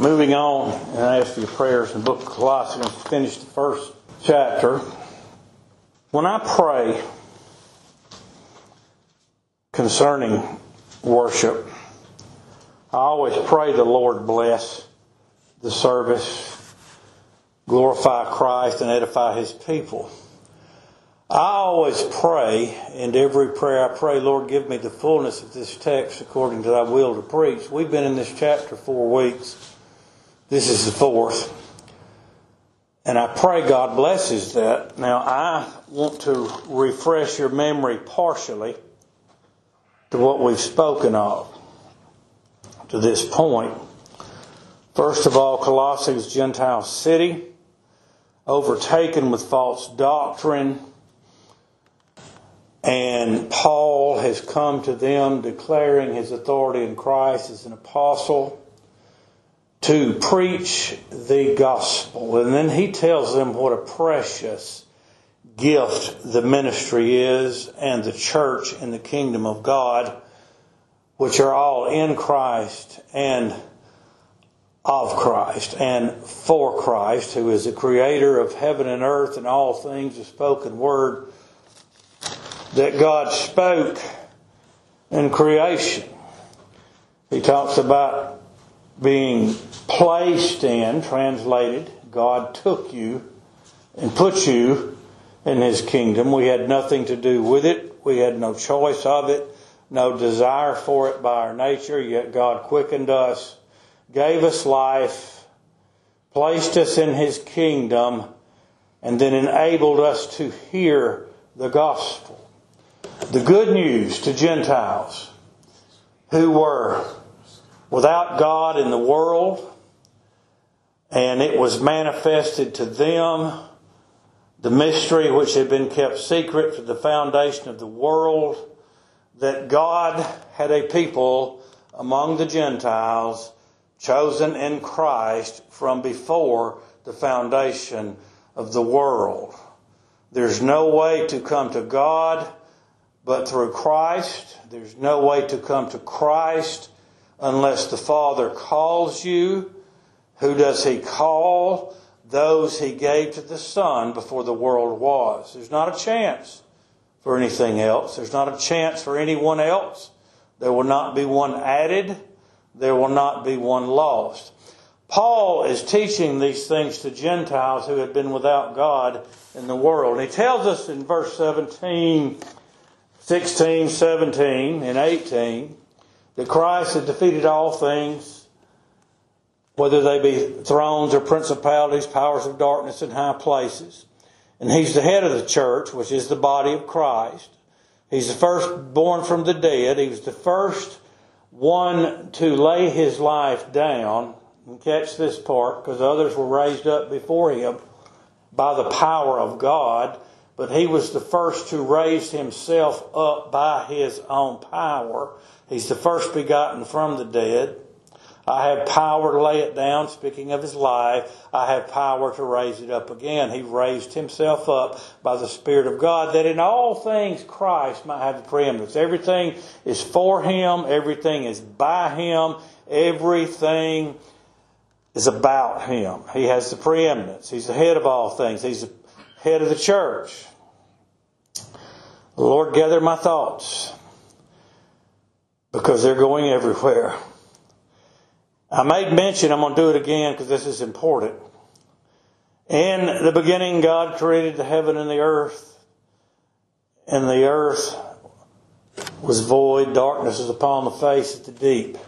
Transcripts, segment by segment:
Moving on, and I ask for your prayers in the book of Colossians finish the first chapter. When I pray concerning worship, I always pray the Lord bless the service, glorify Christ, and edify His people. I always pray, and every prayer I pray, Lord, give me the fullness of this text according to thy will to preach. We've been in this chapter four weeks. This is the fourth. And I pray God blesses that. Now, I want to refresh your memory partially to what we've spoken of to this point. First of all, Colossians, Gentile city, overtaken with false doctrine and Paul has come to them declaring his authority in Christ as an apostle to preach the gospel. And then he tells them what a precious gift the ministry is and the church and the kingdom of God, which are all in Christ and of Christ and for Christ, who is the creator of heaven and earth and all things, the spoken word that God spoke in creation. He talks about being placed in, translated, God took you and put you in His kingdom. We had nothing to do with it. We had no choice of it, no desire for it by our nature, yet God quickened us, gave us life, placed us in His kingdom, and then enabled us to hear the gospel the good news to Gentiles who were without God in the world, and it was manifested to them the mystery which had been kept secret from the foundation of the world that God had a people among the Gentiles chosen in Christ from before the foundation of the world. There's no way to come to God but through Christ. There's no way to come to Christ unless the Father calls you. Who does He call? Those He gave to the Son before the world was. There's not a chance for anything else. There's not a chance for anyone else. There will not be one added. There will not be one lost. Paul is teaching these things to Gentiles who had been without God in the world. He tells us in verse 17 16, 17, and 18 that Christ had defeated all things, whether they be thrones or principalities, powers of darkness in high places. And he's the head of the church, which is the body of Christ. He's the first born from the dead. He was the first one to lay his life down. And catch this part, because others were raised up before him by the power of God but he was the first to raise himself up by his own power. He's the first begotten from the dead. I have power to lay it down, speaking of his life. I have power to raise it up again. He raised himself up by the Spirit of God that in all things Christ might have the preeminence. Everything is for him, everything is by him, everything is about him. He has the preeminence. He's the head of all things. He's the head of the church. Lord, gather my thoughts because they're going everywhere. I made mention, I'm going to do it again because this is important. In the beginning, God created the heaven and the earth, and the earth was void, darkness was upon the face of the deep.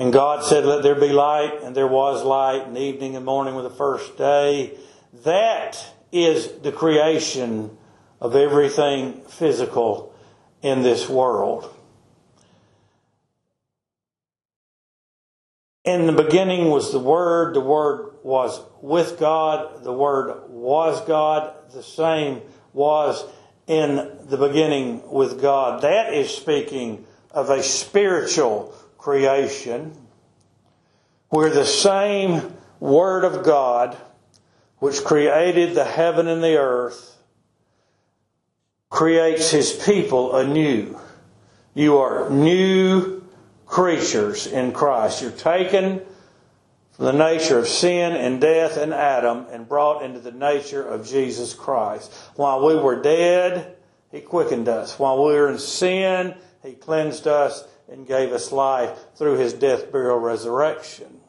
And God said, Let there be light, and there was light, and evening and morning were the first day. That is the creation of everything physical in this world. In the beginning was the Word, the Word was with God, the Word was God, the same was in the beginning with God. That is speaking of a spiritual creation where the same Word of God, which created the heaven and the earth, creates his people anew. You are new creatures in Christ. You're taken from the nature of sin and death and Adam and brought into the nature of Jesus Christ. While we were dead, He quickened us. While we were in sin, He cleansed us and gave us life through His death, burial, resurrection.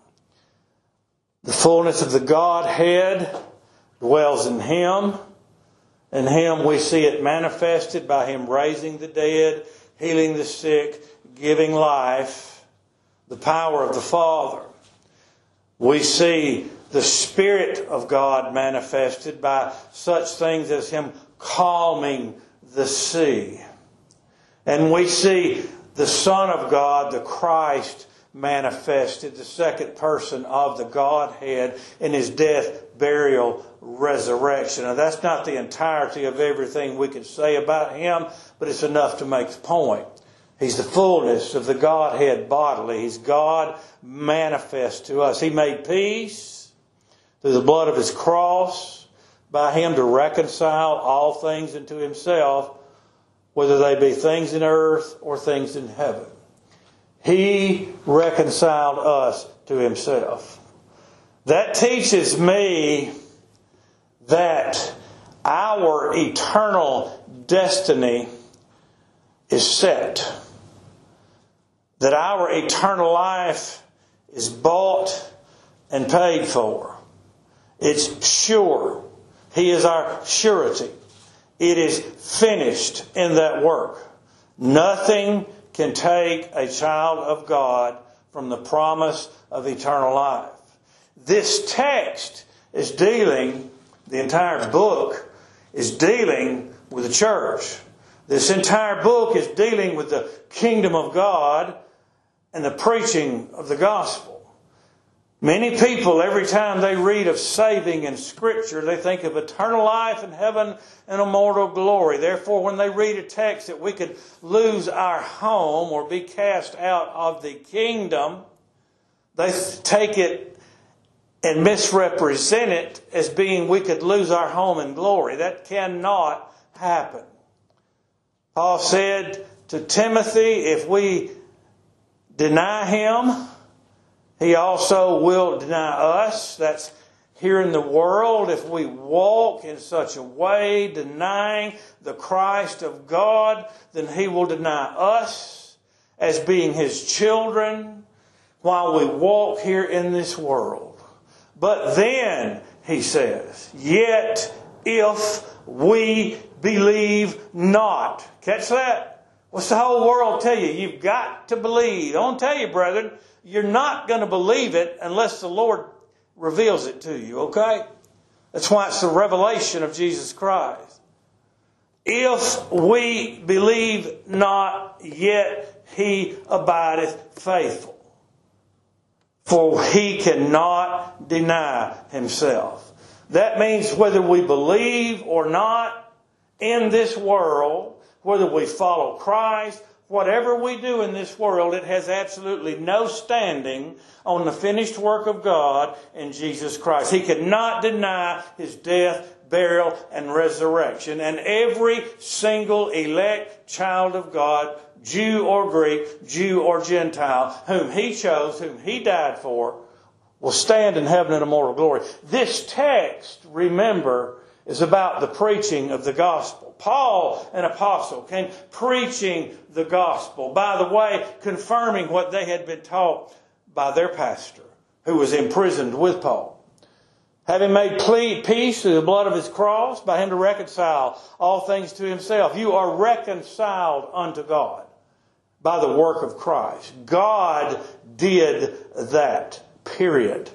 The fullness of the Godhead dwells in Him. In Him we see it manifested by Him raising the dead, healing the sick, giving life, the power of the Father. We see the Spirit of God manifested by such things as Him calming the sea. And we see the Son of God, the Christ, manifested, the second person of the Godhead in His death, burial, resurrection. Now that's not the entirety of everything we can say about Him, but it's enough to make the point. He's the fullness of the Godhead bodily. He's God manifest to us. He made peace through the blood of His cross by Him to reconcile all things into Himself, whether they be things in earth or things in heaven. He reconciled us to Himself. That teaches me that our eternal destiny is set that our eternal life is bought and paid for. It's sure. He is our surety. It is finished in that work. Nothing can take a child of God from the promise of eternal life. This text is dealing, the entire book is dealing with the church. This entire book is dealing with the kingdom of God and the preaching of the gospel. Many people, every time they read of saving in Scripture, they think of eternal life in heaven and immortal glory. Therefore, when they read a text that we could lose our home or be cast out of the kingdom, they take it and misrepresent it as being we could lose our home in glory. That cannot happen. Paul said to Timothy, if we deny him, he also will deny us. That's here in the world. If we walk in such a way, denying the Christ of God, then he will deny us as being his children while we walk here in this world. But then, he says, yet if we believe not. Catch that? What's the whole world tell you? You've got to believe. To tell you, brethren, you're not going to believe it unless the Lord reveals it to you, okay? That's why it's the revelation of Jesus Christ. If we believe not, yet he abideth faithful. For he cannot deny himself. That means whether we believe or not in this world, whether we follow Christ, whatever we do in this world, it has absolutely no standing on the finished work of God in Jesus Christ. He could not deny his death, burial, and resurrection. And every single elect child of God, Jew or Greek, Jew or Gentile, whom he chose, whom he died for, will stand in heaven in immortal glory. This text, remember, is about the preaching of the gospel. Paul, an apostle, came preaching the gospel. By the way, confirming what they had been taught by their pastor, who was imprisoned with Paul. Having made peace through the blood of his cross, by him to reconcile all things to himself. You are reconciled unto God by the work of Christ. God did that, period.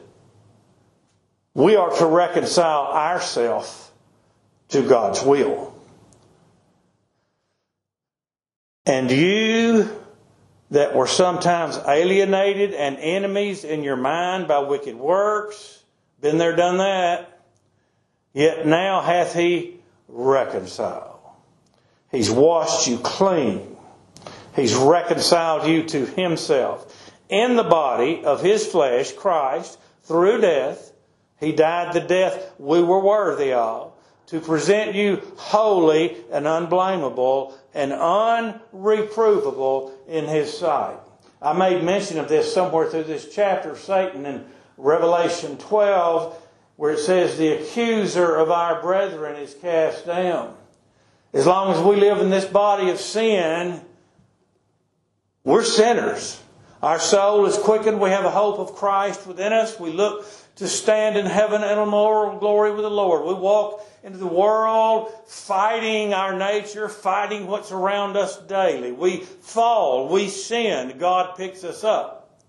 We are to reconcile ourselves to God's will. And you that were sometimes alienated and enemies in your mind by wicked works, been there, done that, yet now hath he reconciled. He's washed you clean. He's reconciled you to himself. In the body of his flesh, Christ, through death, he died the death we were worthy of to present you holy and unblameable and unreprovable in His sight. I made mention of this somewhere through this chapter of Satan in Revelation 12, where it says, The accuser of our brethren is cast down. As long as we live in this body of sin, we're sinners. Our soul is quickened. We have a hope of Christ within us. We look to stand in heaven in immortal glory with the Lord. We walk into the world fighting our nature, fighting what's around us daily. We fall, we sin, God picks us up.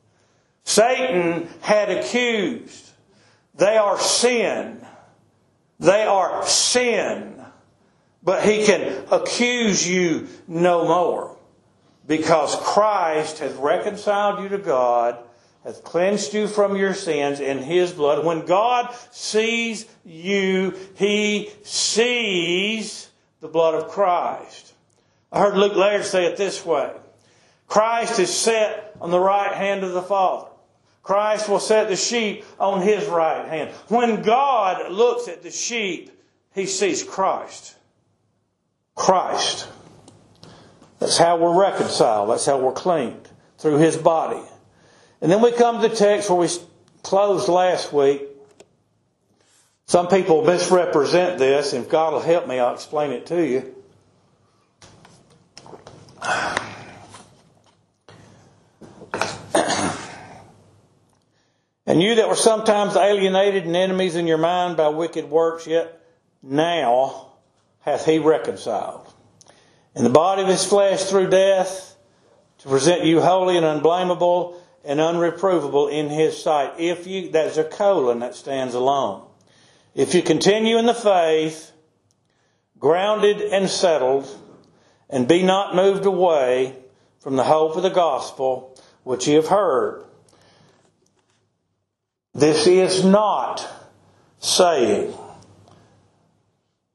Satan had accused. They are sin. They are sin. But he can accuse you no more because Christ has reconciled you to God hath cleansed you from your sins in his blood. When God sees you, he sees the blood of Christ. I heard Luke Laird say it this way. Christ is set on the right hand of the Father. Christ will set the sheep on his right hand. When God looks at the sheep, he sees Christ. Christ. That's how we're reconciled. That's how we're cleaned through his body. And then we come to the text where we closed last week. Some people misrepresent this, if God will help me, I'll explain it to you. And you that were sometimes alienated and enemies in your mind by wicked works, yet now hath he reconciled. In the body of his flesh through death, to present you holy and unblameable and unreprovable in his sight. If you, that's a colon that stands alone. If you continue in the faith, grounded and settled, and be not moved away from the hope of the gospel which you have heard. This is not saying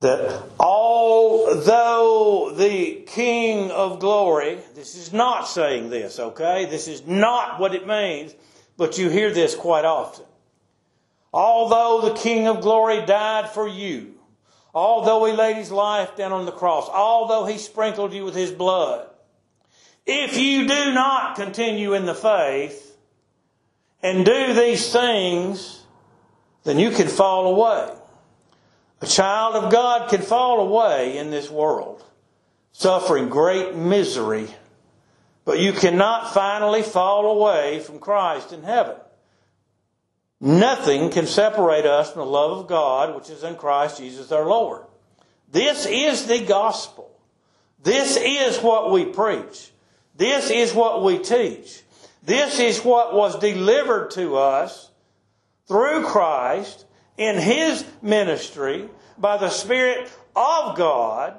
that although the King of glory, this is not saying this, okay? This is not what it means, but you hear this quite often. Although the King of glory died for you, although he laid his life down on the cross, although he sprinkled you with his blood, if you do not continue in the faith and do these things, then you can fall away. A child of God can fall away in this world, suffering great misery, but you cannot finally fall away from Christ in heaven. Nothing can separate us from the love of God, which is in Christ Jesus our Lord. This is the gospel. This is what we preach. This is what we teach. This is what was delivered to us through Christ in his ministry by the Spirit of God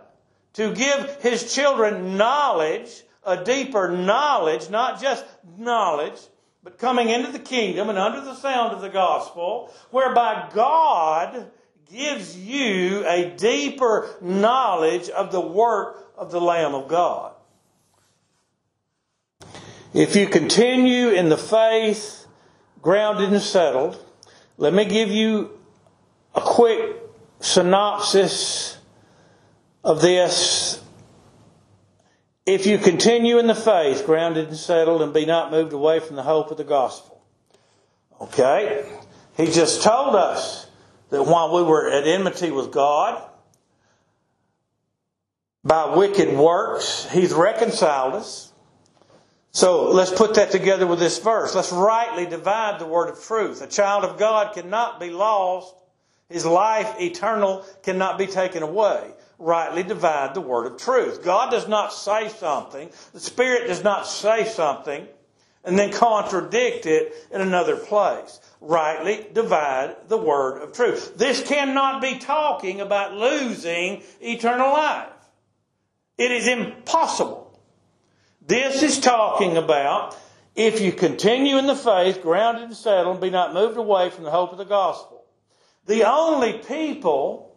to give his children knowledge, a deeper knowledge, not just knowledge, but coming into the kingdom and under the sound of the gospel, whereby God gives you a deeper knowledge of the work of the Lamb of God. If you continue in the faith, grounded and settled, let me give you a quick synopsis of this. If you continue in the faith, grounded and settled, and be not moved away from the hope of the gospel. Okay? He just told us that while we were at enmity with God, by wicked works, He's reconciled us. So let's put that together with this verse. Let's rightly divide the word of truth. A child of God cannot be lost his life eternal cannot be taken away. Rightly divide the word of truth. God does not say something, the Spirit does not say something, and then contradict it in another place. Rightly divide the word of truth. This cannot be talking about losing eternal life. It is impossible. This is talking about if you continue in the faith, grounded and settled, and be not moved away from the hope of the gospel. The only people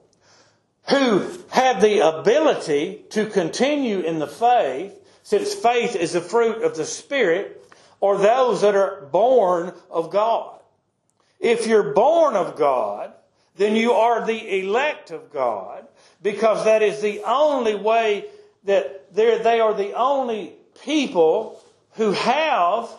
who have the ability to continue in the faith, since faith is the fruit of the Spirit, are those that are born of God. If you're born of God, then you are the elect of God, because that is the only way that they are the only people who have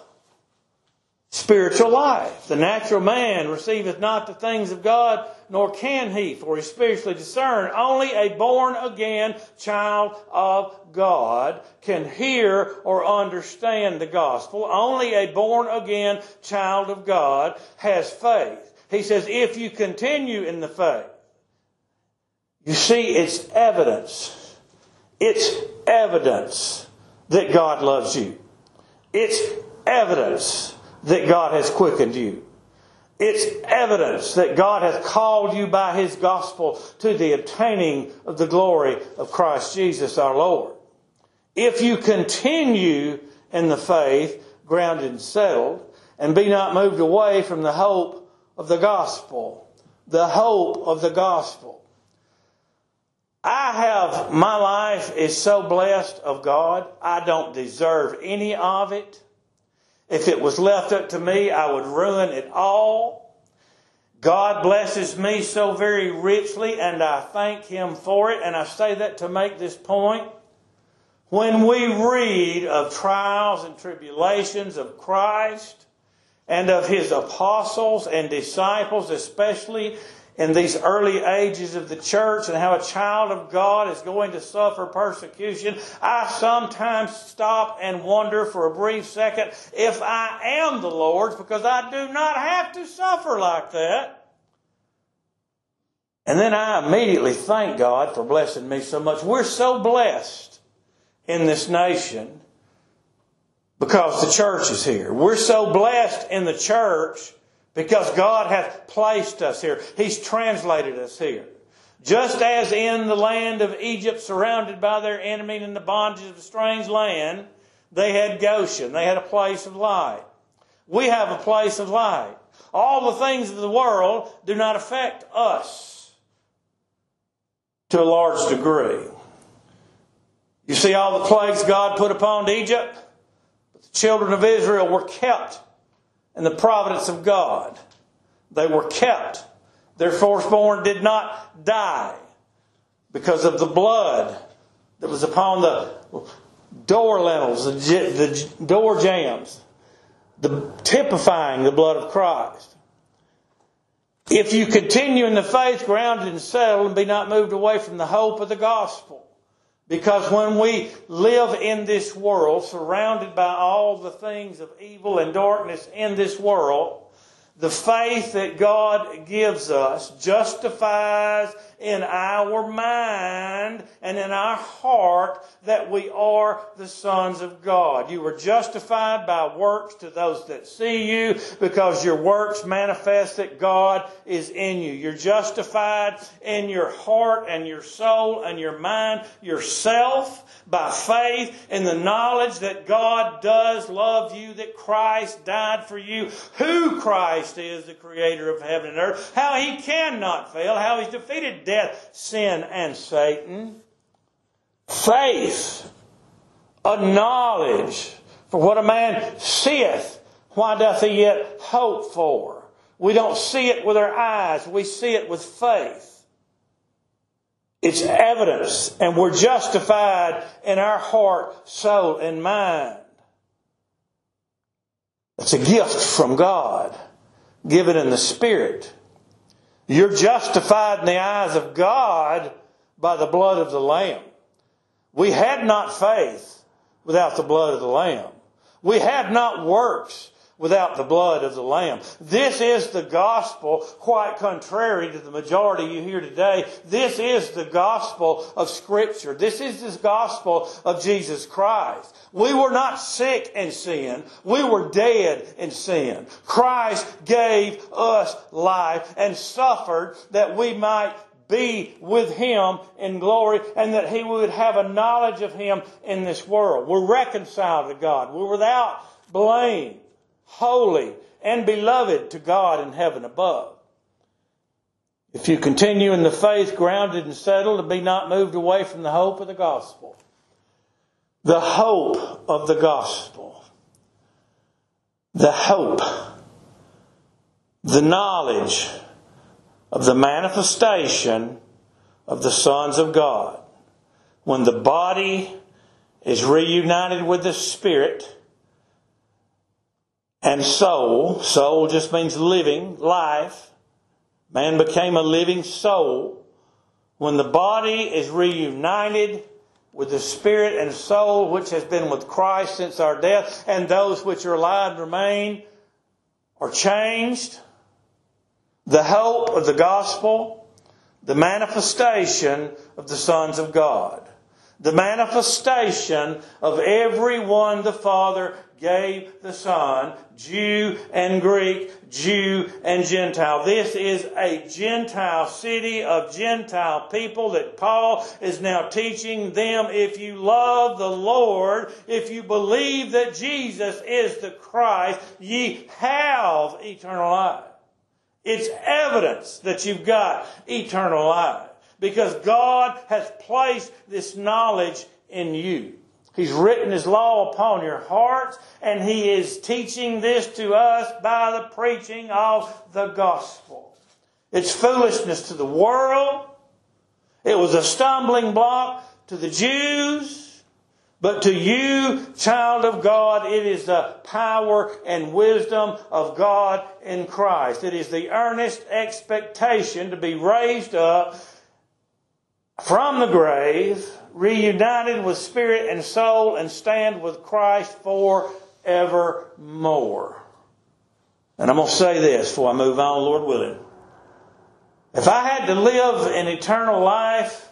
spiritual life. The natural man receiveth not the things of God, nor can he, for he spiritually discerned. Only a born again child of God can hear or understand the gospel. Only a born again child of God has faith. He says, if you continue in the faith, you see, it's evidence. It's evidence that God loves you. It's evidence that God has quickened you. It's evidence that God hath called you by His gospel to the obtaining of the glory of Christ Jesus our Lord. If you continue in the faith, grounded and settled, and be not moved away from the hope of the gospel, the hope of the gospel. I have, my life is so blessed of God, I don't deserve any of it. If it was left up to me, I would ruin it all. God blesses me so very richly, and I thank Him for it. And I say that to make this point. When we read of trials and tribulations of Christ and of His apostles and disciples, especially in these early ages of the church and how a child of God is going to suffer persecution, I sometimes stop and wonder for a brief second if I am the Lord's because I do not have to suffer like that. And then I immediately thank God for blessing me so much. We're so blessed in this nation because the church is here. We're so blessed in the church because God hath placed us here. He's translated us here. Just as in the land of Egypt, surrounded by their enemy in the bondage of a strange land, they had Goshen. They had a place of light. We have a place of light. All the things of the world do not affect us to a large degree. You see all the plagues God put upon Egypt? But the children of Israel were kept and the providence of God. They were kept. Their firstborn did not die because of the blood that was upon the door lintels, the, door jambs, the typifying the blood of Christ. If you continue in the faith, grounded and settled, and be not moved away from the hope of the gospel, because when we live in this world, surrounded by all the things of evil and darkness in this world, the faith that God gives us justifies in our mind and in our heart that we are the sons of God. You were justified by works to those that see you because your works manifest that God is in you. You're justified in your heart and your soul and your mind, yourself by faith in the knowledge that God does love you, that Christ died for you, who Christ is, the creator of heaven and earth, how he cannot fail, how he's defeated death, sin, and Satan. Faith, a knowledge for what a man seeth, why doth he yet hope for? We don't see it with our eyes, we see it with faith. It's evidence, and we're justified in our heart, soul, and mind. It's a gift from God, given in the Spirit. You're justified in the eyes of God by the blood of the Lamb. We had not faith without the blood of the Lamb. We had not works without the blood of the Lamb. This is the gospel, quite contrary to the majority you hear today. This is the gospel of Scripture. This is the gospel of Jesus Christ. We were not sick in sin. We were dead in sin. Christ gave us life and suffered that we might be with Him in glory and that He would have a knowledge of Him in this world. We're reconciled to God. We're without blame holy, and beloved to God in heaven above. If you continue in the faith, grounded and settled, and be not moved away from the hope of the gospel. The hope of the gospel. The hope. The knowledge of the manifestation of the sons of God. When the body is reunited with the spirit, and soul. Soul just means living, life. Man became a living soul. When the body is reunited with the spirit and soul which has been with Christ since our death, and those which are alive remain are changed, the hope of the gospel, the manifestation of the sons of God the manifestation of every one the Father gave the Son, Jew and Greek, Jew and Gentile. This is a Gentile city of Gentile people that Paul is now teaching them. If you love the Lord, if you believe that Jesus is the Christ, ye have eternal life. It's evidence that you've got eternal life because God has placed this knowledge in you. He's written His law upon your hearts, and He is teaching this to us by the preaching of the gospel. It's foolishness to the world. It was a stumbling block to the Jews. But to you, child of God, it is the power and wisdom of God in Christ. It is the earnest expectation to be raised up from the grave, reunited with spirit and soul, and stand with Christ forevermore. And I'm going to say this before I move on, Lord willing. If I had to live an eternal life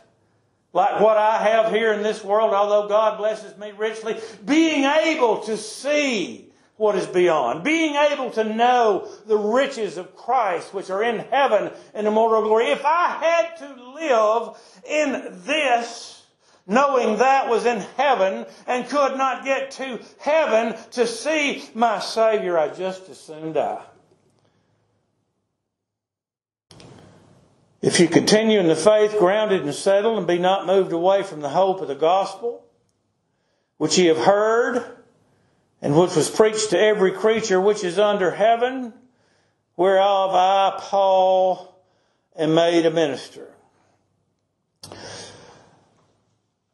like what I have here in this world, although God blesses me richly, being able to see what is beyond. Being able to know the riches of Christ which are in heaven in immortal glory. If I had to live in this, knowing that was in heaven and could not get to heaven to see my Savior, I just as soon die. If you continue in the faith, grounded and settled, and be not moved away from the hope of the gospel, which ye have heard, and which was preached to every creature which is under heaven, whereof I, Paul, am made a minister.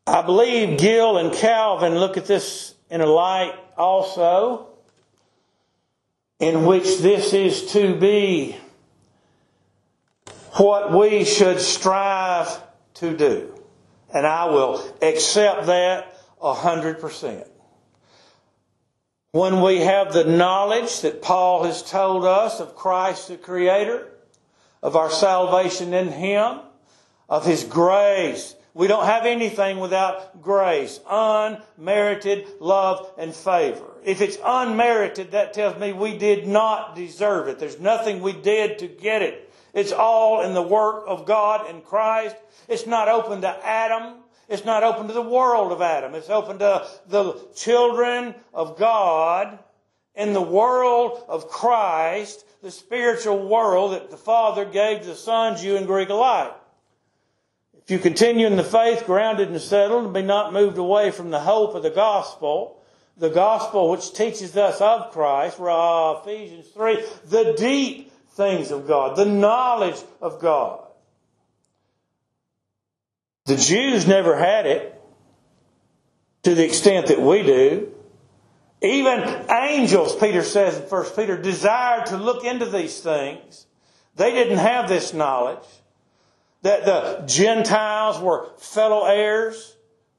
I believe Gill and Calvin look at this in a light also, in which this is to be what we should strive to do. And I will accept that a hundred percent. When we have the knowledge that Paul has told us of Christ the Creator, of our salvation in Him, of His grace. We don't have anything without grace, unmerited love and favor. If it's unmerited, that tells me we did not deserve it. There's nothing we did to get it. It's all in the work of God and Christ. It's not open to Adam. It's not open to the world of Adam. It's open to the children of God in the world of Christ, the spiritual world that the Father gave the sons, you and Greek alike. If you continue in the faith, grounded and settled, and be not moved away from the hope of the gospel, the gospel which teaches us of Christ, ah, Ephesians 3, the deep things of God, the knowledge of God. The Jews never had it to the extent that we do. Even angels, Peter says in 1 Peter, desired to look into these things. They didn't have this knowledge that the Gentiles were fellow heirs.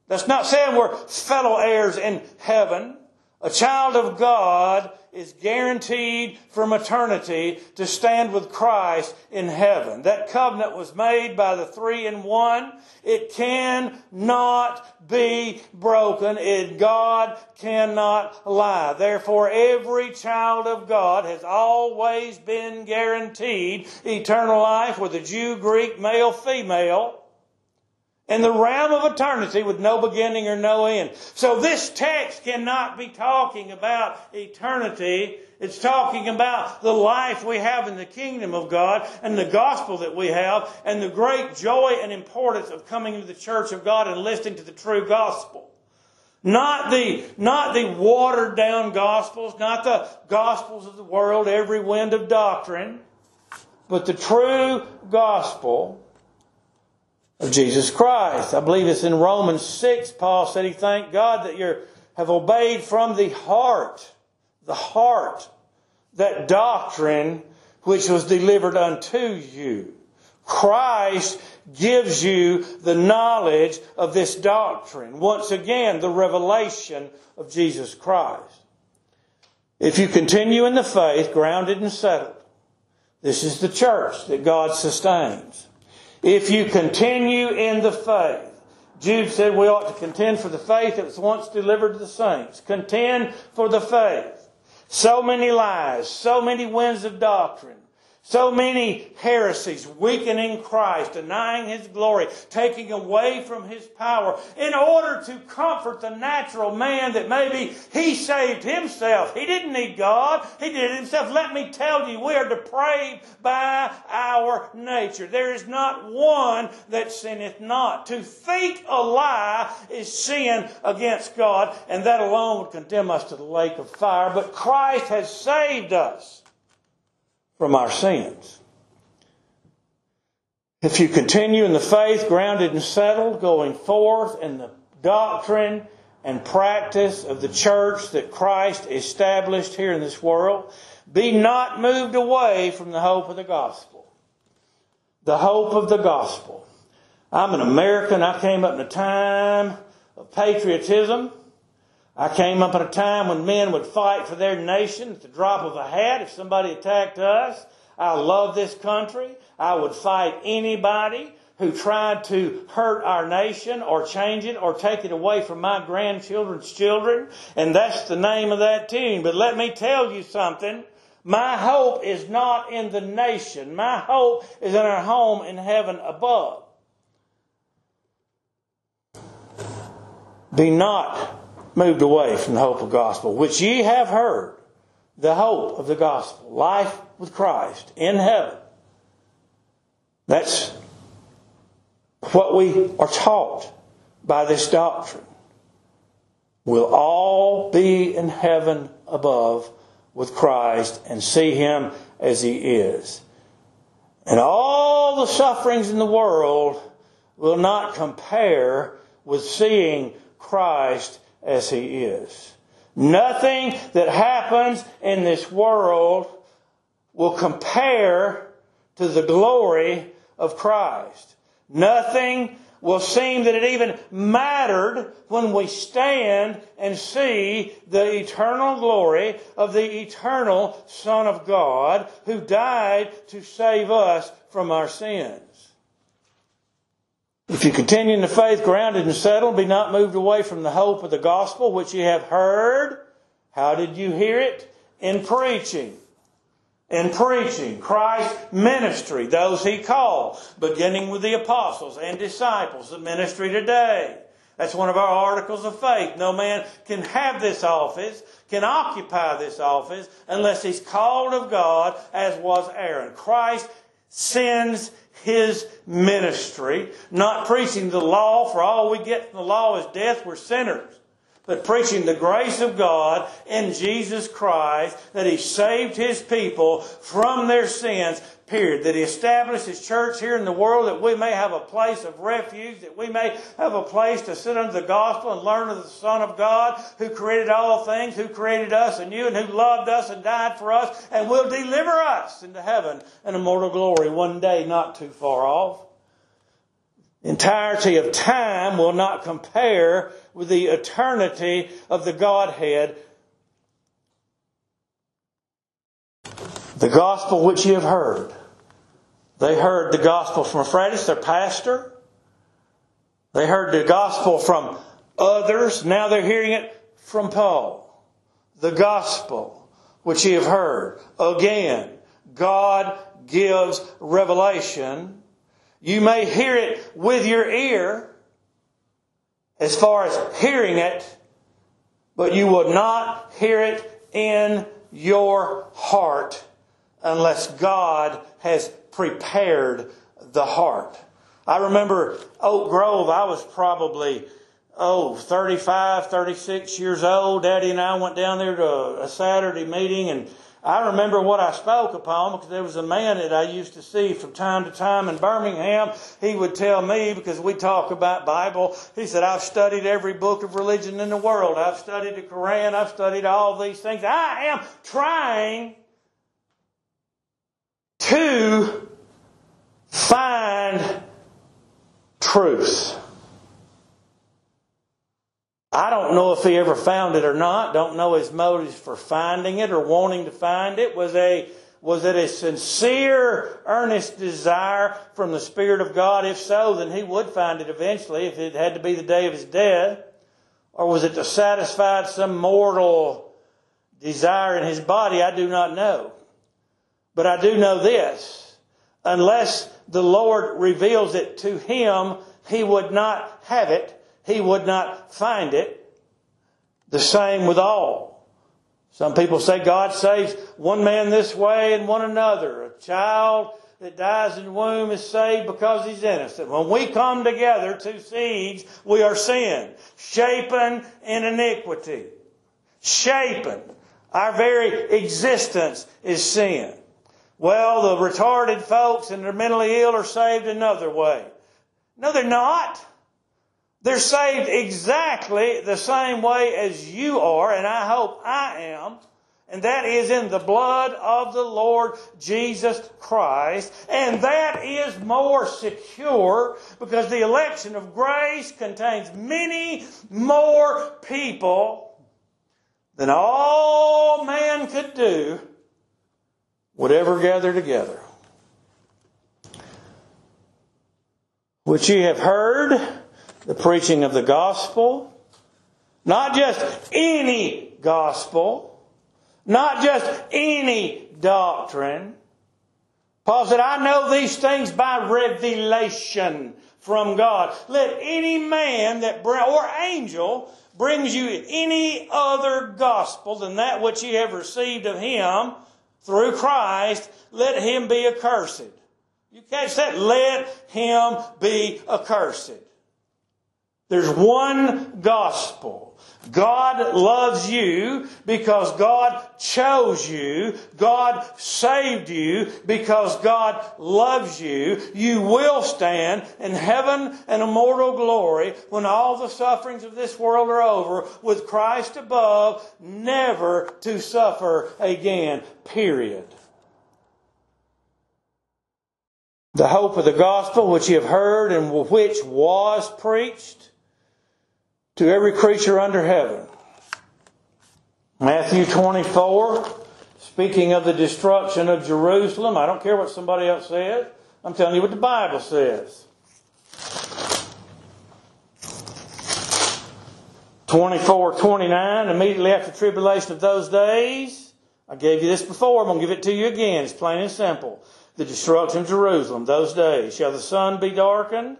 That's not saying we're fellow heirs in heaven. A child of God is guaranteed from eternity to stand with Christ in heaven. That covenant was made by the three in one. It cannot be broken. It, God cannot lie. Therefore, every child of God has always been guaranteed eternal life with a Jew, Greek, male, female in the realm of eternity with no beginning or no end. So this text cannot be talking about eternity. It's talking about the life we have in the kingdom of God and the gospel that we have and the great joy and importance of coming to the church of God and listening to the true gospel. Not the, not the watered down gospels, not the gospels of the world, every wind of doctrine, but the true gospel of Jesus Christ. I believe it's in Romans 6, Paul said he thanked God that you have obeyed from the heart, the heart that doctrine which was delivered unto you. Christ gives you the knowledge of this doctrine. Once again, the revelation of Jesus Christ. If you continue in the faith, grounded and settled, this is the church that God sustains. If you continue in the faith, Jude said we ought to contend for the faith that was once delivered to the saints. Contend for the faith. So many lies, so many winds of doctrine. So many heresies, weakening Christ, denying His glory, taking away from His power, in order to comfort the natural man that maybe he saved himself. He didn't need God. He did it himself. Let me tell you, we are depraved by our nature. There is not one that sinneth not. To think a lie is sin against God, and that alone would condemn us to the lake of fire. But Christ has saved us from our sins. If you continue in the faith, grounded and settled, going forth in the doctrine and practice of the church that Christ established here in this world, be not moved away from the hope of the gospel. The hope of the gospel. I'm an American. I came up in a time of patriotism. I came up at a time when men would fight for their nation at the drop of a hat if somebody attacked us. I love this country. I would fight anybody who tried to hurt our nation or change it or take it away from my grandchildren's children. And that's the name of that tune. But let me tell you something. My hope is not in the nation. My hope is in our home in heaven above. Be not moved away from the hope of gospel, which ye have heard, the hope of the gospel, life with Christ in heaven. That's what we are taught by this doctrine. We'll all be in heaven above with Christ and see Him as He is. And all the sufferings in the world will not compare with seeing Christ as He is. Nothing that happens in this world will compare to the glory of Christ. Nothing will seem that it even mattered when we stand and see the eternal glory of the eternal Son of God who died to save us from our sins. If you continue in the faith, grounded and settled, be not moved away from the hope of the gospel which you have heard. How did you hear it? In preaching. In preaching, Christ's ministry, those he called, beginning with the apostles and disciples, the ministry today. That's one of our articles of faith. No man can have this office, can occupy this office, unless he's called of God, as was Aaron. Christ sends his ministry, not preaching the law, for all we get from the law is death, we're sinners. But preaching the grace of God in Jesus Christ, that He saved His people from their sins period. That He established His church here in the world that we may have a place of refuge, that we may have a place to sit under the gospel and learn of the Son of God who created all things, who created us and you, and who loved us and died for us and will deliver us into heaven and immortal glory one day not too far off. Entirety of time will not compare with the eternity of the Godhead the gospel which you have heard, they heard the gospel from Epaphras, their pastor. They heard the gospel from others. Now they're hearing it from Paul. The gospel which ye have heard. Again, God gives revelation. You may hear it with your ear as far as hearing it, but you will not hear it in your heart unless God has prepared the heart. I remember Oak Grove, I was probably, oh, 35, 36 years old. Daddy and I went down there to a Saturday meeting and I remember what I spoke upon because there was a man that I used to see from time to time in Birmingham. He would tell me because we talk about Bible. He said, I've studied every book of religion in the world. I've studied the Quran. I've studied all these things. I am trying to find truth. I don't know if he ever found it or not. Don't know his motives for finding it or wanting to find it. Was a was it a sincere, earnest desire from the Spirit of God? If so, then he would find it eventually if it had to be the day of his death. Or was it to satisfy some mortal desire in his body? I do not know. But I do know this. Unless the Lord reveals it to him, he would not have it. He would not find it. The same with all. Some people say God saves one man this way and one another. A child that dies in the womb is saved because he's innocent. When we come together, two seeds, we are sin, shapen in iniquity. Shapen. Our very existence is sin. Well, the retarded folks and the mentally ill are saved another way. No, they're not. They're saved exactly the same way as you are, and I hope I am. And that is in the blood of the Lord Jesus Christ. And that is more secure because the election of grace contains many more people than all man could do would ever gather together. Which ye have heard the preaching of the gospel, not just any gospel, not just any doctrine. Paul said, I know these things by revelation from God. Let any man that or angel brings you any other gospel than that which ye have received of him through Christ, let him be accursed. You catch that? Let him be accursed. There's one gospel. God loves you because God chose you. God saved you because God loves you. You will stand in heaven and immortal glory when all the sufferings of this world are over with Christ above, never to suffer again. Period. The hope of the gospel which you have heard and which was preached to every creature under heaven. Matthew 24, speaking of the destruction of Jerusalem. I don't care what somebody else says. I'm telling you what the Bible says. 24, 29, immediately after tribulation of those days. I gave you this before. I'm going to give it to you again. It's plain and simple. The destruction of Jerusalem, those days. Shall the sun be darkened?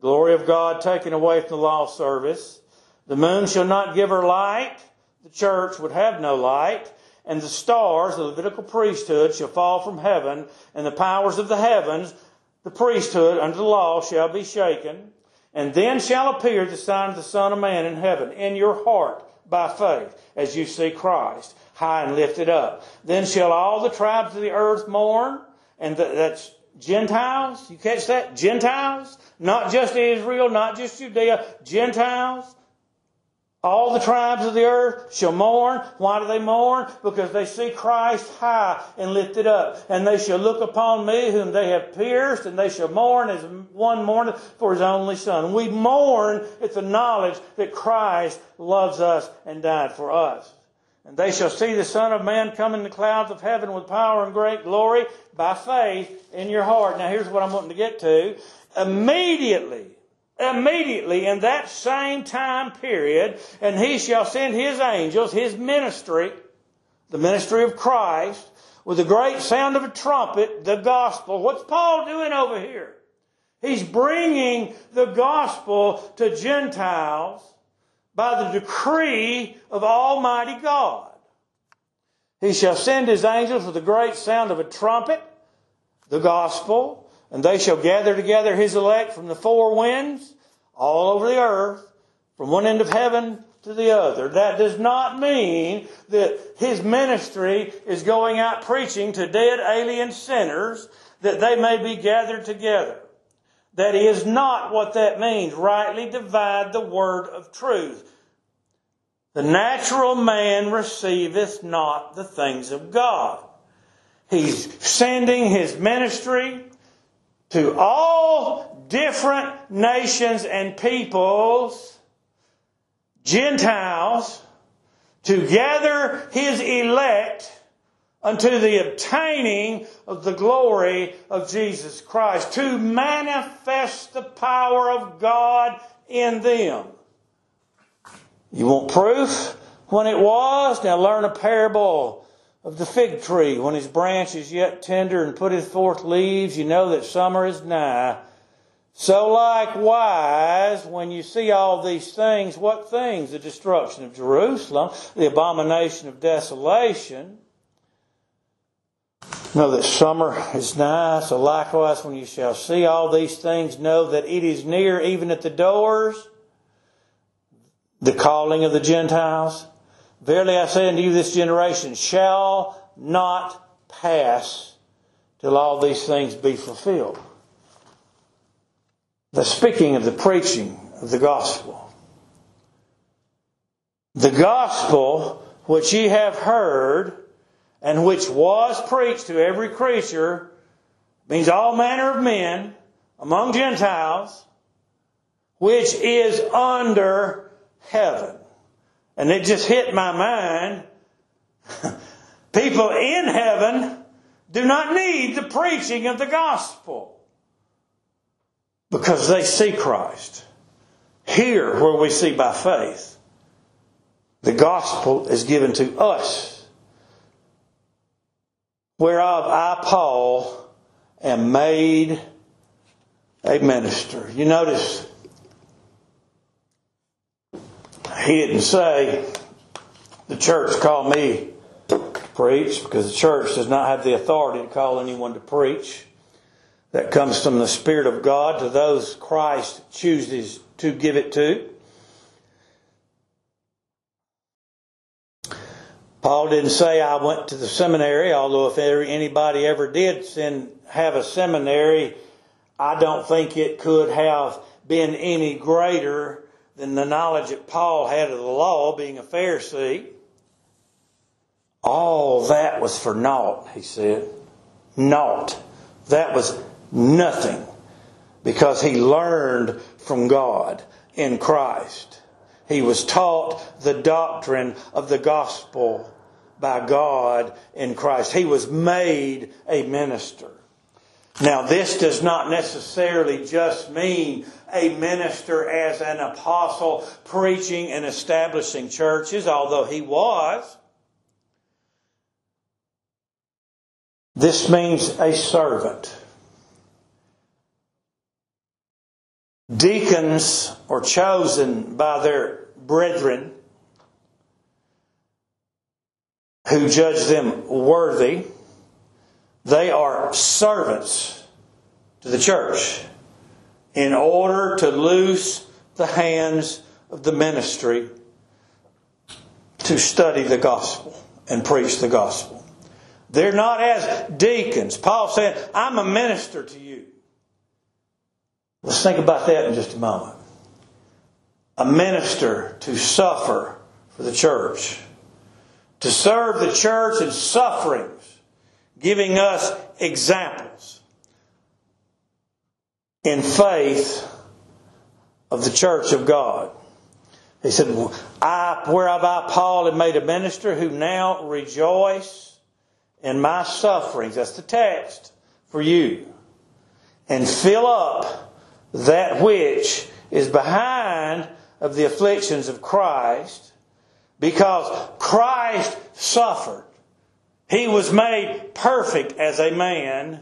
Glory of God taken away from the law service. The moon shall not give her light. The church would have no light. And the stars, of the Levitical priesthood, shall fall from heaven, and the powers of the heavens, the priesthood under the law, shall be shaken. And then shall appear the sign of the Son of Man in heaven, in your heart, by faith, as you see Christ, high and lifted up. Then shall all the tribes of the earth mourn, and that's Gentiles. You catch that? Gentiles. Not just Israel, not just Judea. Gentiles. All the tribes of the earth shall mourn. Why do they mourn? Because they see Christ high and lifted up. And they shall look upon me whom they have pierced, and they shall mourn as one mourneth for his only son. We mourn at the knowledge that Christ loves us and died for us. And they shall see the Son of Man come in the clouds of heaven with power and great glory by faith in your heart. Now here's what I'm wanting to get to. Immediately, immediately in that same time period, and he shall send his angels, his ministry, the ministry of Christ, with a great sound of a trumpet, the gospel. What's Paul doing over here? He's bringing the gospel to Gentiles by the decree of Almighty God. He shall send his angels with a great sound of a trumpet, the gospel, and they shall gather together his elect from the four winds, all over the earth, from one end of heaven to the other. That does not mean that his ministry is going out preaching to dead alien sinners that they may be gathered together. That is not what that means. Rightly divide the word of truth. The natural man receiveth not the things of God. He's sending his ministry to all different nations and peoples, Gentiles, to gather his elect unto the obtaining of the glory of Jesus Christ, to manifest the power of God in them. You want proof when it was? Now learn a parable of the fig tree. When his branch is yet tender and putteth forth leaves, you know that summer is nigh. So likewise, when you see all these things, what things? The destruction of Jerusalem, the abomination of desolation. Know that summer is nigh. So likewise, when you shall see all these things, know that it is near, even at the doors, the calling of the Gentiles. Verily I say unto you, this generation shall not pass till all these things be fulfilled. The speaking of the preaching of the gospel. The gospel which ye have heard and which was preached to every creature means all manner of men among Gentiles, which is under heaven. And it just hit my mind. People in heaven do not need the preaching of the gospel because they see Christ. Here, where we see by faith, the gospel is given to us, whereof I, Paul, am made a minister. You notice he didn't say, the church called me to preach, because the church does not have the authority to call anyone to preach. That comes from the Spirit of God to those Christ chooses to give it to. Paul didn't say I went to the seminary, although if anybody ever did send, have a seminary, I don't think it could have been any greater than the knowledge that Paul had of the law, being a Pharisee. All that was for naught, he said. Naught. That was nothing because he learned from God in Christ. He was taught the doctrine of the gospel by God in Christ. He was made a minister. Now, this does not necessarily just mean a minister as an apostle preaching and establishing churches, although he was. This means a servant. Deacons are chosen by their brethren who judge them worthy. They are servants to the church in order to loose the hands of the ministry to study the gospel and preach the gospel. They're not as deacons. Paul said, I'm a minister to you. Let's think about that in just a moment. A minister to suffer for the church, to serve the church in sufferings, giving us examples in faith of the church of God. He said, I, whereof I, Paul, have made a minister who now rejoice in my sufferings. That's the text for you. And fill up that which is behind of the afflictions of Christ because Christ suffered. He was made perfect as a man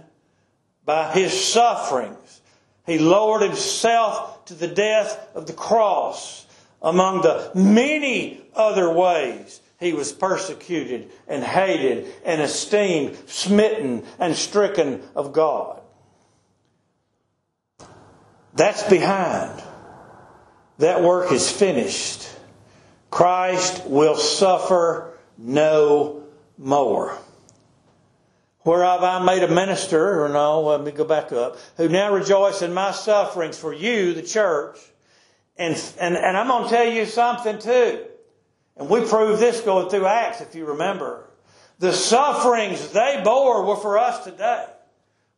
by his sufferings. He lowered himself to the death of the cross among the many other ways he was persecuted and hated and esteemed, smitten and stricken of God. That's behind. That work is finished. Christ will suffer no more. Whereof I made a minister, or no, let me go back up, who now rejoice in my sufferings for you, the church. And, and, and I'm going to tell you something too. And we proved this going through Acts, if you remember. The sufferings they bore were for us today.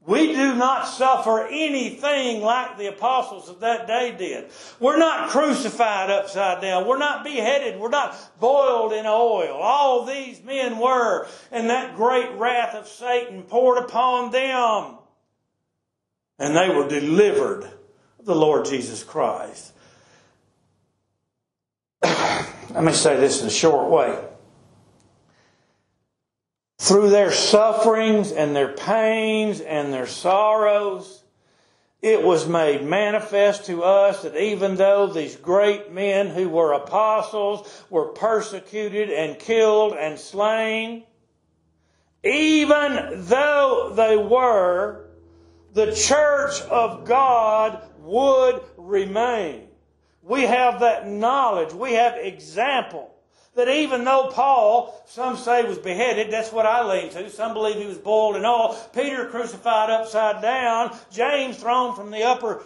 We do not suffer anything like the apostles of that day did. We're not crucified upside down. We're not beheaded. We're not boiled in oil. All these men were, and that great wrath of Satan poured upon them. And they were delivered of the Lord Jesus Christ. Let me say this in a short way through their sufferings and their pains and their sorrows, it was made manifest to us that even though these great men who were apostles were persecuted and killed and slain, even though they were, the church of God would remain. We have that knowledge. We have example that even though Paul, some say was beheaded, that's what I lean to. Some believe he was boiled in oil. Peter crucified upside down. James thrown from the upper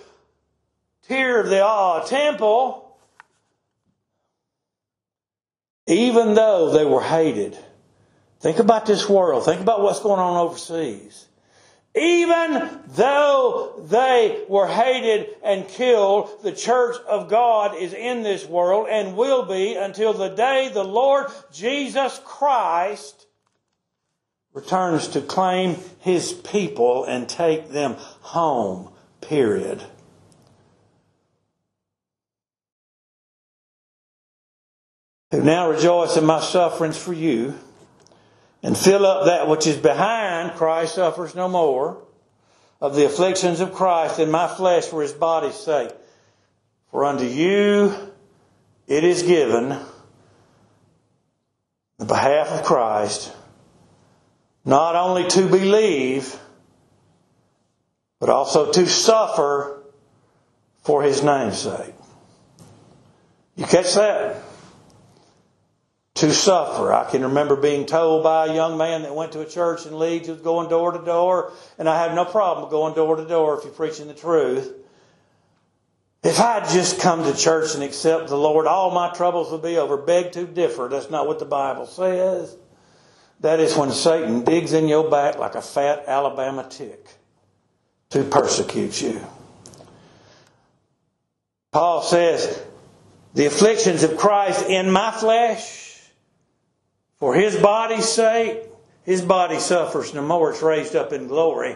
tier of the uh, temple. Even though they were hated. Think about this world. Think about what's going on overseas. Even though they were hated and killed, the church of God is in this world and will be until the day the Lord Jesus Christ returns to claim his people and take them home. Period. Who now rejoice in my sufferings for you and fill up that which is behind, Christ suffers no more, of the afflictions of Christ in my flesh for his body's sake. For unto you it is given the behalf of Christ, not only to believe, but also to suffer for his name's sake. You catch that? To suffer. I can remember being told by a young man that went to a church in Leeds was going door to door, and I have no problem going door to door if you're preaching the truth. If I'd just come to church and accept the Lord, all my troubles would be over. Beg to differ. That's not what the Bible says. That is when Satan digs in your back like a fat Alabama tick to persecute you. Paul says, the afflictions of Christ in my flesh for his body's sake, his body suffers no more. It's raised up in glory.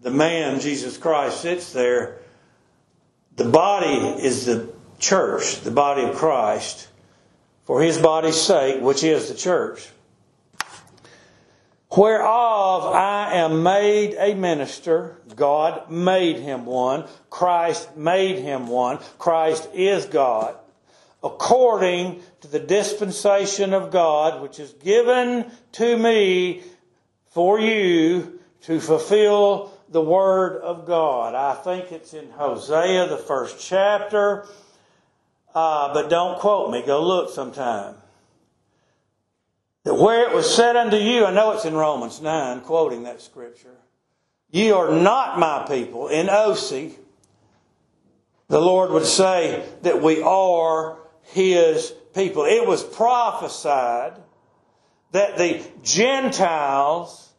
The man, Jesus Christ, sits there. The body is the church, the body of Christ, for his body's sake, which is the church. Whereof I am made a minister. God made him one. Christ made him one. Christ is God according to the dispensation of God, which is given to me for you to fulfill the Word of God. I think it's in Hosea, the first chapter, uh, but don't quote me. Go look sometime. That where it was said unto you, I know it's in Romans 9, quoting that scripture, ye are not my people. In Osee, the Lord would say that we are his people. It was prophesied that the Gentiles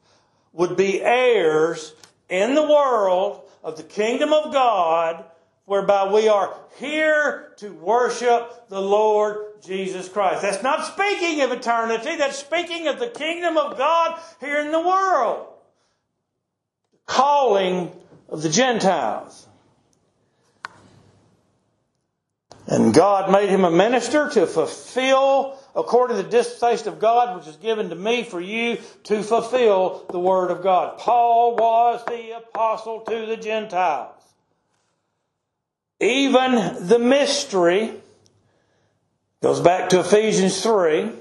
would be heirs in the world of the kingdom of God, whereby we are here to worship the Lord Jesus Christ. That's not speaking of eternity, that's speaking of the kingdom of God here in the world. Calling of the Gentiles. And God made him a minister to fulfill, according to the dispensation of God, which is given to me for you to fulfill the Word of God. Paul was the apostle to the Gentiles. Even the mystery goes back to Ephesians 3,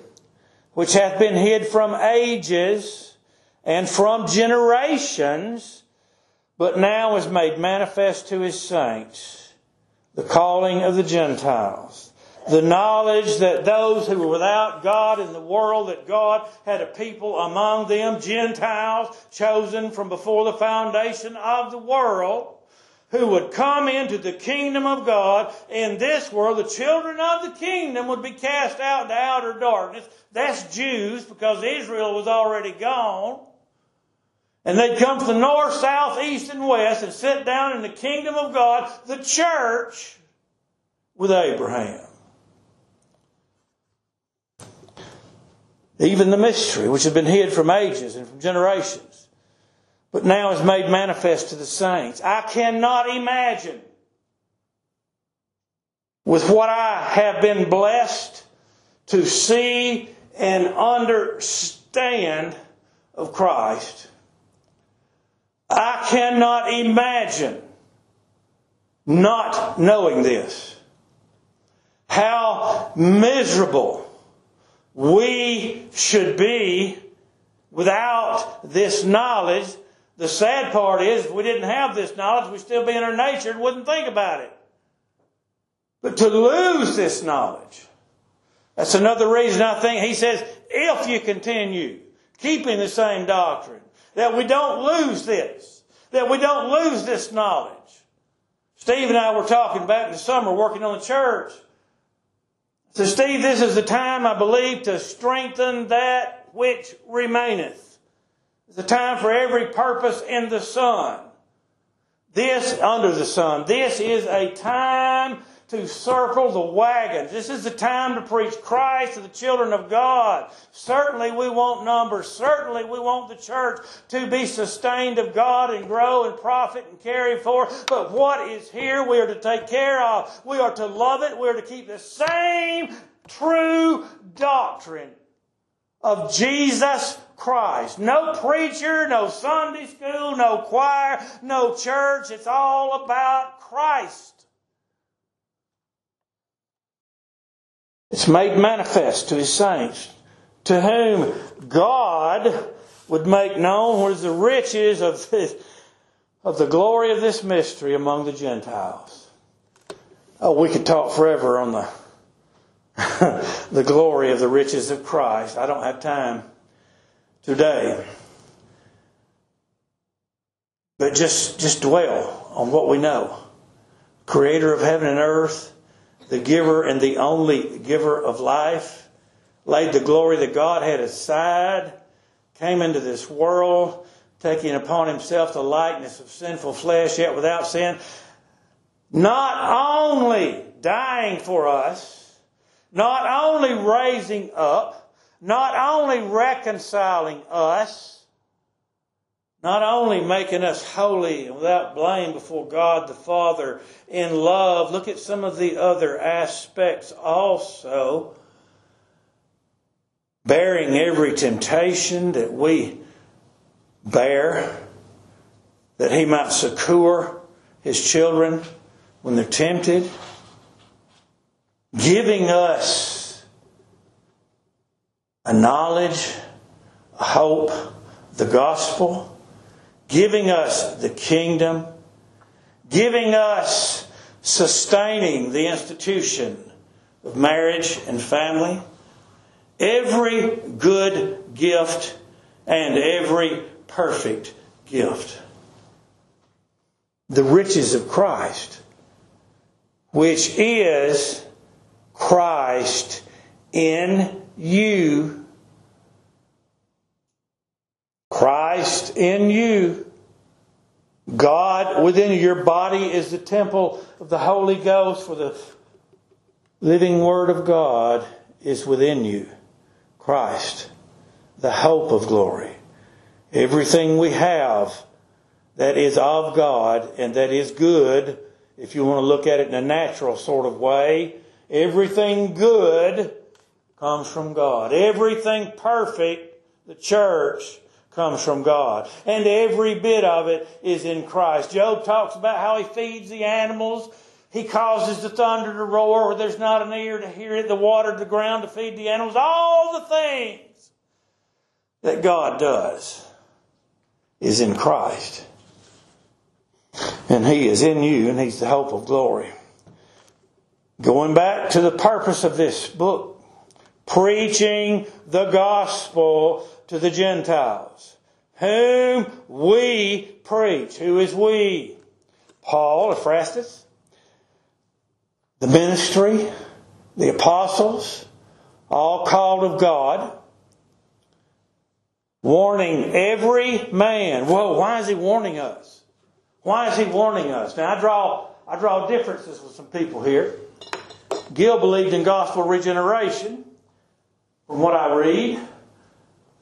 which hath been hid from ages and from generations, but now is made manifest to his saints the calling of the Gentiles, the knowledge that those who were without God in the world, that God had a people among them, Gentiles, chosen from before the foundation of the world, who would come into the kingdom of God. In this world, the children of the kingdom would be cast out into outer darkness. That's Jews because Israel was already gone. And they'd come from the north, south, east, and west and sit down in the kingdom of God, the church, with Abraham. Even the mystery, which had been hid from ages and from generations, but now is made manifest to the saints. I cannot imagine with what I have been blessed to see and understand of Christ. I cannot imagine not knowing this. How miserable we should be without this knowledge. The sad part is, if we didn't have this knowledge, we'd still be in our nature and wouldn't think about it. But to lose this knowledge, that's another reason I think he says, if you continue keeping the same doctrine, that we don't lose this, that we don't lose this knowledge. Steve and I were talking back in the summer working on the church. So, Steve, this is the time, I believe, to strengthen that which remaineth. It's the time for every purpose in the sun. This, under the sun. This is a time to circle the wagons. This is the time to preach Christ to the children of God. Certainly we want numbers. Certainly we want the church to be sustained of God and grow and profit and carry forth. But what is here we are to take care of. We are to love it. We are to keep the same true doctrine of Jesus Christ. No preacher, no Sunday school, no choir, no church. It's all about Christ. It's made manifest to his saints, to whom God would make known what is the riches of, of the glory of this mystery among the Gentiles. Oh, we could talk forever on the the glory of the riches of Christ. I don't have time today. But just, just dwell on what we know. Creator of heaven and earth, the giver and the only giver of life, laid the glory that God had aside, came into this world, taking upon himself the likeness of sinful flesh, yet without sin, not only dying for us, not only raising up, not only reconciling us, not only making us holy and without blame before God the Father in love, look at some of the other aspects also. Bearing every temptation that we bear, that He might succor His children when they're tempted. Giving us a knowledge, a hope, the gospel giving us the kingdom, giving us sustaining the institution of marriage and family, every good gift and every perfect gift. The riches of Christ, which is Christ in you Christ in you. God within you. Your body is the temple of the Holy Ghost, for the living Word of God is within you. Christ, the hope of glory. Everything we have that is of God and that is good, if you want to look at it in a natural sort of way, everything good comes from God. Everything perfect, the church, comes from God. And every bit of it is in Christ. Job talks about how he feeds the animals. He causes the thunder to roar where there's not an ear to hear it, the water to the ground to feed the animals. All the things that God does is in Christ. And He is in you, and He's the hope of glory. Going back to the purpose of this book, preaching the gospel to the Gentiles, whom we preach. Who is we? Paul, Epaphras, the ministry, the apostles, all called of God, warning every man. Whoa, why is he warning us? Why is he warning us? Now I draw I draw differences with some people here. Gill believed in gospel regeneration, from what I read.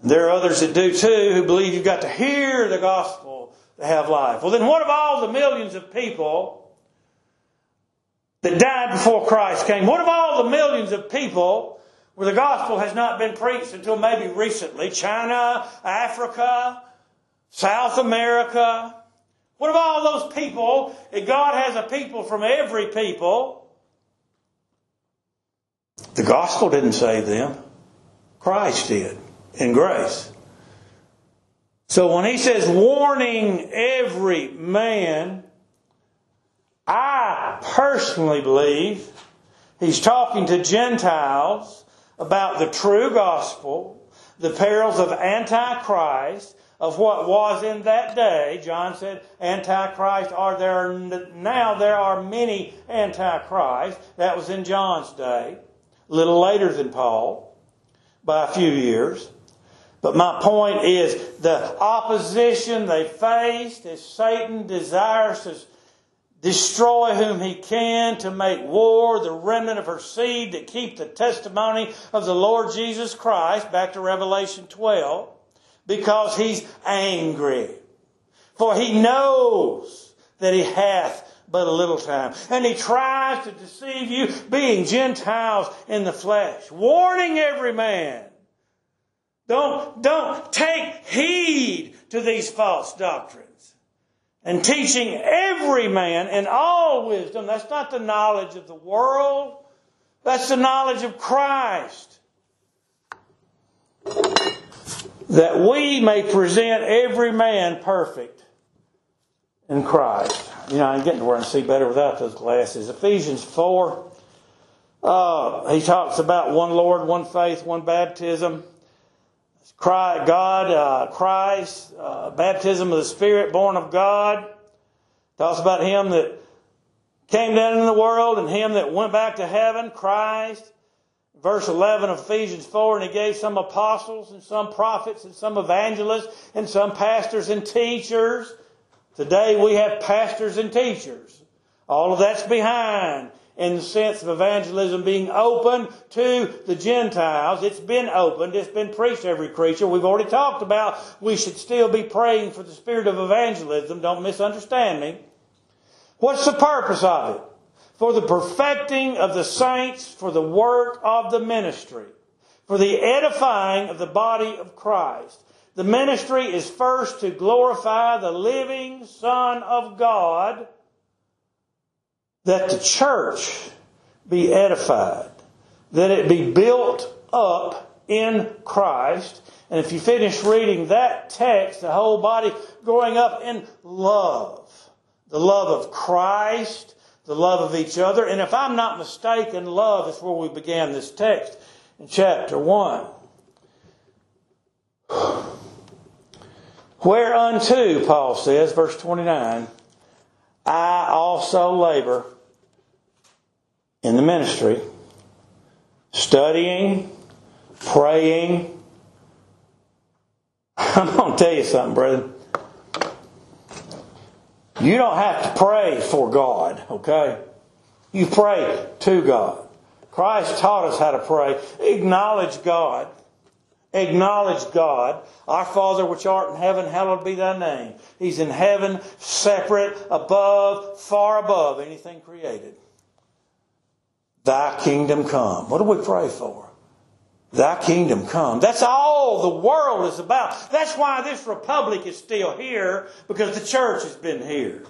There are others that do too who believe you've got to hear the gospel to have life. Well, then what of all the millions of people that died before Christ came? What of all the millions of people where the gospel has not been preached until maybe recently? China, Africa, South America. What of all those people? God has a people from every people. The gospel didn't save them. Christ did in grace. So when he says warning every man, I personally believe he's talking to Gentiles about the true gospel, the perils of Antichrist, of what was in that day. John said, Antichrist are there now there are many Antichrists. That was in John's day, a little later than Paul, by a few years. But my point is the opposition they faced as Satan desires to destroy whom he can to make war the remnant of her seed that keep the testimony of the Lord Jesus Christ back to Revelation 12 because he's angry for he knows that he hath but a little time and he tries to deceive you being Gentiles in the flesh warning every man don't, don't take heed to these false doctrines. And teaching every man in all wisdom. That's not the knowledge of the world. That's the knowledge of Christ. That we may present every man perfect in Christ. You know, I'm getting to where I can see better without those glasses. Ephesians 4, uh, he talks about one Lord, one faith, one baptism. God, uh, Christ, uh, baptism of the Spirit, born of God. Talks about Him that came down in the world and Him that went back to heaven, Christ. Verse 11 of Ephesians 4, and He gave some apostles and some prophets and some evangelists and some pastors and teachers. Today we have pastors and teachers. All of that's behind in the sense of evangelism being open to the Gentiles. It's been opened. It's been preached to every creature. We've already talked about we should still be praying for the spirit of evangelism. Don't misunderstand me. What's the purpose of it? For the perfecting of the saints, for the work of the ministry, for the edifying of the body of Christ. The ministry is first to glorify the living Son of God that the church be edified, that it be built up in Christ. And if you finish reading that text, the whole body growing up in love. The love of Christ, the love of each other. And if I'm not mistaken, love is where we began this text in chapter 1. Whereunto, Paul says, verse 29, I also labor in the ministry, studying, praying. I'm going to tell you something, brother. You don't have to pray for God, okay? You pray to God. Christ taught us how to pray. Acknowledge God. Acknowledge God. Our Father which art in heaven, hallowed be thy name. He's in heaven, separate, above, far above anything created. Thy kingdom come. What do we pray for? Thy kingdom come. That's all the world is about. That's why this republic is still here, because the church has been here.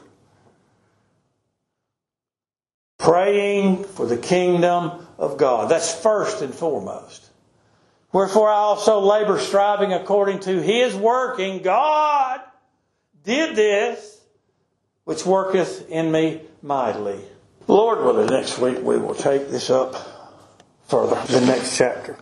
Praying for the kingdom of God. That's first and foremost. Wherefore I also labor striving according to his working. God did this, which worketh in me mightily. Lord willing, next week we will take this up further, the next chapter.